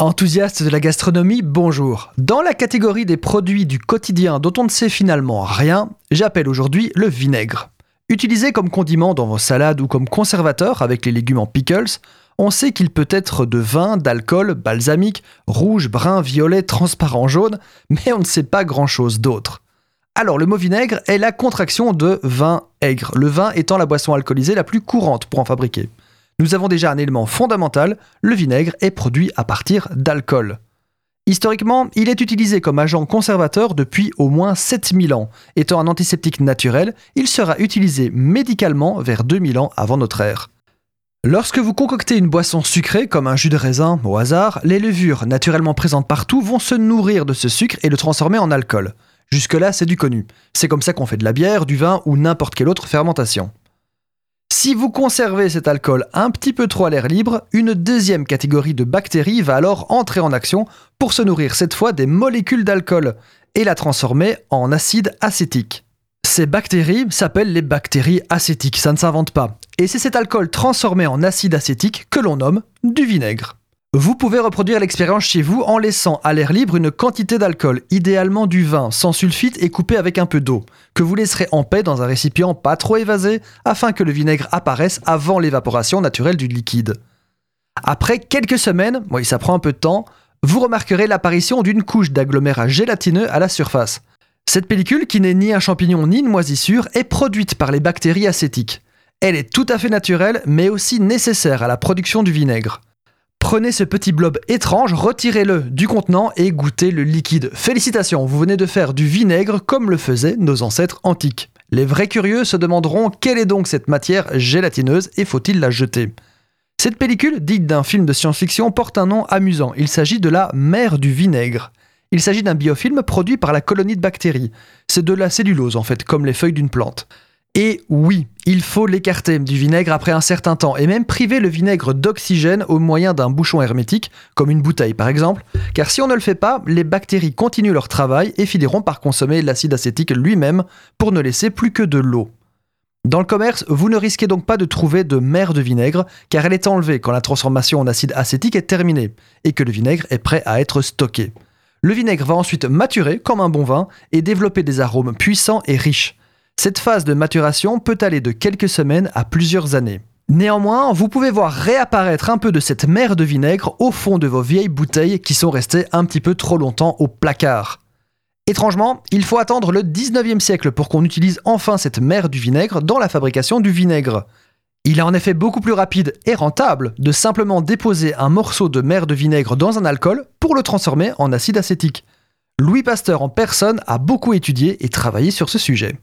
Enthousiaste de la gastronomie, bonjour. Dans la catégorie des produits du quotidien dont on ne sait finalement rien, j'appelle aujourd'hui le vinaigre. Utilisé comme condiment dans vos salades ou comme conservateur avec les légumes en pickles, on sait qu'il peut être de vin, d'alcool, balsamique, rouge, brun, violet, transparent, jaune, mais on ne sait pas grand-chose d'autre. Alors le mot vinaigre est la contraction de vin aigre, le vin étant la boisson alcoolisée la plus courante pour en fabriquer nous avons déjà un élément fondamental, le vinaigre est produit à partir d'alcool. Historiquement, il est utilisé comme agent conservateur depuis au moins 7000 ans. Étant un antiseptique naturel, il sera utilisé médicalement vers 2000 ans avant notre ère. Lorsque vous concoctez une boisson sucrée, comme un jus de raisin au hasard, les levures naturellement présentes partout vont se nourrir de ce sucre et le transformer en alcool. Jusque-là, c'est du connu. C'est comme ça qu'on fait de la bière, du vin ou n'importe quelle autre fermentation. Si vous conservez cet alcool un petit peu trop à l'air libre, une deuxième catégorie de bactéries va alors entrer en action pour se nourrir cette fois des molécules d'alcool et la transformer en acide acétique. Ces bactéries s'appellent les bactéries acétiques, ça ne s'invente pas. Et c'est cet alcool transformé en acide acétique que l'on nomme du vinaigre. Vous pouvez reproduire l'expérience chez vous en laissant à l'air libre une quantité d'alcool, idéalement du vin, sans sulfite et coupé avec un peu d'eau, que vous laisserez en paix dans un récipient pas trop évasé afin que le vinaigre apparaisse avant l'évaporation naturelle du liquide. Après quelques semaines, oui ça prend un peu de temps, vous remarquerez l'apparition d'une couche d'agglomérat gélatineux à la surface. Cette pellicule, qui n'est ni un champignon ni une moisissure, est produite par les bactéries acétiques. Elle est tout à fait naturelle, mais aussi nécessaire à la production du vinaigre. Prenez ce petit blob étrange, retirez-le du contenant et goûtez le liquide. Félicitations, vous venez de faire du vinaigre comme le faisaient nos ancêtres antiques. Les vrais curieux se demanderont quelle est donc cette matière gélatineuse et faut-il la jeter? Cette pellicule, dite d'un film de science-fiction, porte un nom amusant. Il s'agit de la mer du vinaigre. Il s'agit d'un biofilm produit par la colonie de bactéries. C'est de la cellulose en fait, comme les feuilles d'une plante. Et oui, il faut l'écarter du vinaigre après un certain temps et même priver le vinaigre d'oxygène au moyen d'un bouchon hermétique, comme une bouteille par exemple, car si on ne le fait pas, les bactéries continuent leur travail et finiront par consommer l'acide acétique lui-même pour ne laisser plus que de l'eau. Dans le commerce, vous ne risquez donc pas de trouver de mer de vinaigre, car elle est enlevée quand la transformation en acide acétique est terminée, et que le vinaigre est prêt à être stocké. Le vinaigre va ensuite maturer comme un bon vin et développer des arômes puissants et riches. Cette phase de maturation peut aller de quelques semaines à plusieurs années. Néanmoins, vous pouvez voir réapparaître un peu de cette mer de vinaigre au fond de vos vieilles bouteilles qui sont restées un petit peu trop longtemps au placard. Étrangement, il faut attendre le 19e siècle pour qu'on utilise enfin cette mer du vinaigre dans la fabrication du vinaigre. Il est en effet beaucoup plus rapide et rentable de simplement déposer un morceau de mer de vinaigre dans un alcool pour le transformer en acide acétique. Louis Pasteur en personne a beaucoup étudié et travaillé sur ce sujet.